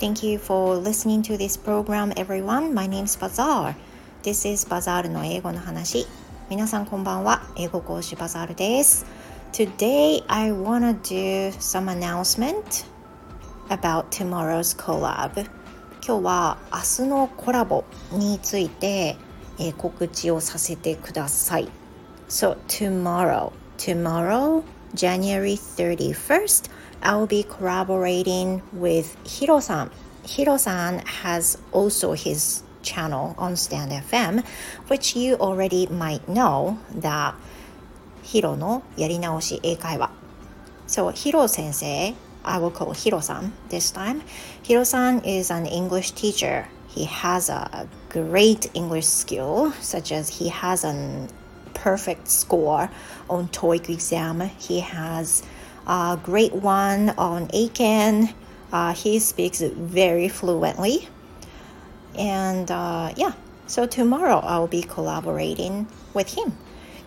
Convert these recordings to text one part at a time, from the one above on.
Thank you for listening to this program, everyone. My name is Bazaar. This is Bazaar の英語の話。皆さんこんばんは。英語講師バザールです。Today, I wanna do some announcement about tomorrow's collab. 今日は明日のコラボについて、えー、告知をさせてください。So, tomorrow, tomorrow, January 31st, I will be collaborating with Hiro-san. Hiro-san has also his channel on Stand FM, which you already might know that Hiro no Yarinaoshi Eikaiwa. So Hiro sensei, I will call Hiro-san this time. Hiro-san is an English teacher. He has a great English skill, such as he has a perfect score on TOEIC exam. He has a great one on ACAN. Uh, he speaks very fluently. And uh, yeah, so tomorrow I'll be collaborating with him.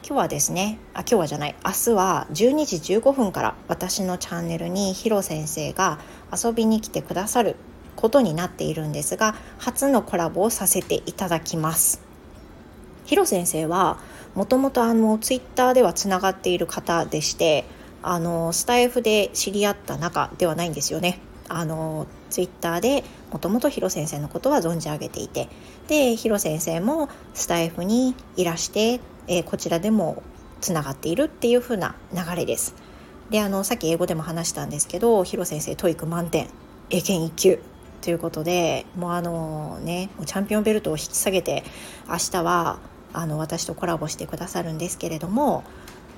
今日はですね、あ、今日はじゃない、明日は12時15分から私のチャンネルにヒロ先生が遊びに来てくださることになっているんですが、初のコラボをさせていただきます。ヒロ先生はもともとあのツイッターではつながっている方でしてあのスタイフで知り合った仲ではないんですよね。あのツイッターでもともとヒロ先生のことは存じ上げていてでヒロ先生もスタイフにいらして、えー、こちらでもつながっているっていう風な流れです。であのさっき英語でも話したんですけどヒロ先生 TOEIC満点英検1級ということでもうあのねチャンピオンベルトを引っ提げて明日はあの私とコラボしてくださるんですけれども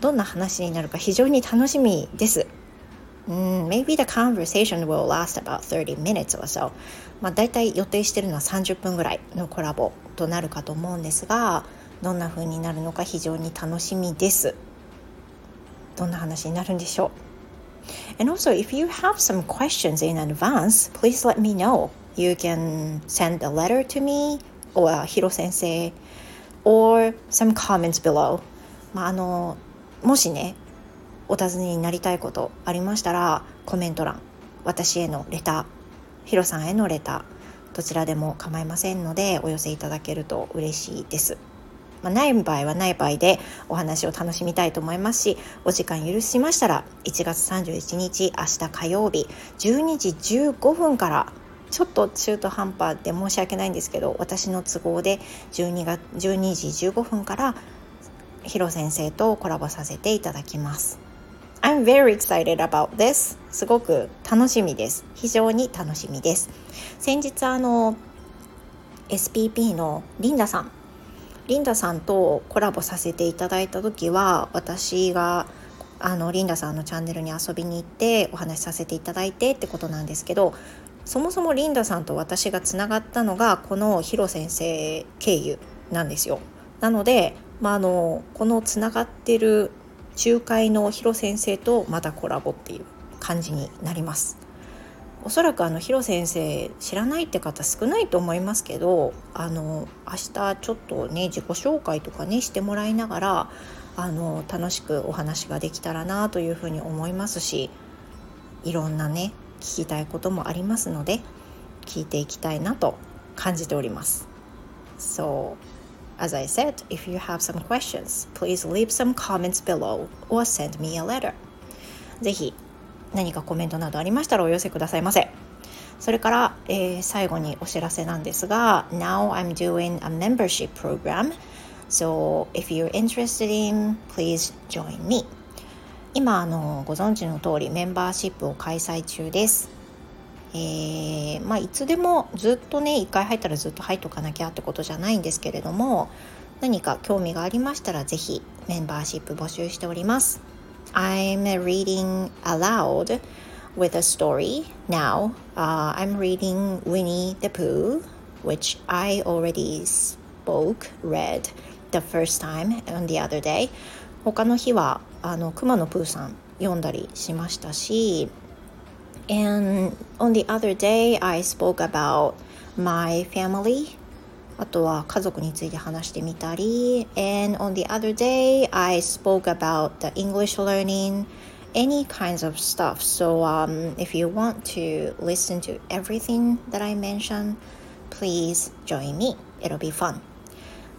どんな話になるか非常に楽しみです。Mm, maybe the conversation will last about 30 minutes or so. まあ、大体予定してるのは30分ぐらいのコラボとなるかと思うんですがどんな風になるのか非常に楽しみです。どんな話になるんでしょう And also, if you have some questions in advance, please let me know. You can send a letter to me or ヒロ先生 or some comments below. まあ、あのもしねお尋ねになりたいことありましたらコメント欄私へのレターヒロさんへのレターどちらでも構いませんのでお寄せいただけると嬉しいです。まあ、ない場合はない場合でお話を楽しみたいと思いますしお時間許しましたら1月31日明日火曜日12時15分からちょっと中途半端で申し訳ないんですけど私の都合で12月12時15分からヒロ先生とコラボさせていただきます。I'm very excited about this. すごく楽しみです。非常に楽しみです。先日あの SPP のリンダさんリンダさんとコラボさせていただいた時は私があのリンダさんのチャンネルに遊びに行ってお話しさせていただいてってことなんですけどそもそもリンダさんと私がつながったのがこのヒロ先生経由なんですよ。なので、まあ、あのこのつながってる仲介のヒロ先生とまたコラボっていう感じになります。おそらくあのヒロ先生知らないって方少ないと思いますけどあの明日ちょっとね自己紹介とかねしてもらいながらあの楽しくお話ができたらなというふうに思いますしいろんなね聞きたいこともありますので聞いていきたいなと感じております。So As I said, if you have some questions, please leave some comments below or send me a letter. ぜひ何かコメントなどありましたらお寄せくださいませ。それから、えー、最後にお知らせなんですが、Now I'm doing a membership program. So if you're interested in, please join me. 今あのご存知の通りメンバーシップを開催中です。えー、まあ、いつでもずっとね一回入ったらずっと入っとかなきゃってことじゃないんですけれども何か興味がありましたら是非メンバーシップ募集しております。I'm reading aloud with a story now. Uh, I'm reading Winnie the Pooh, which I already spoke, read the first time on the other day. 他の日はあの熊野プーさん読んだりしましたし And on the other day, I spoke about my family. あとは家族について話してみたり And on the other day, I spoke about the English learning any kinds of stuff. So um, if you want to listen to everything that I mentioned, please join me. It'll be fun.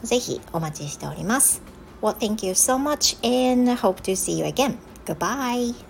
ぜひお待ちしております。Well, thank you so much and hope to see you again. Goodbye.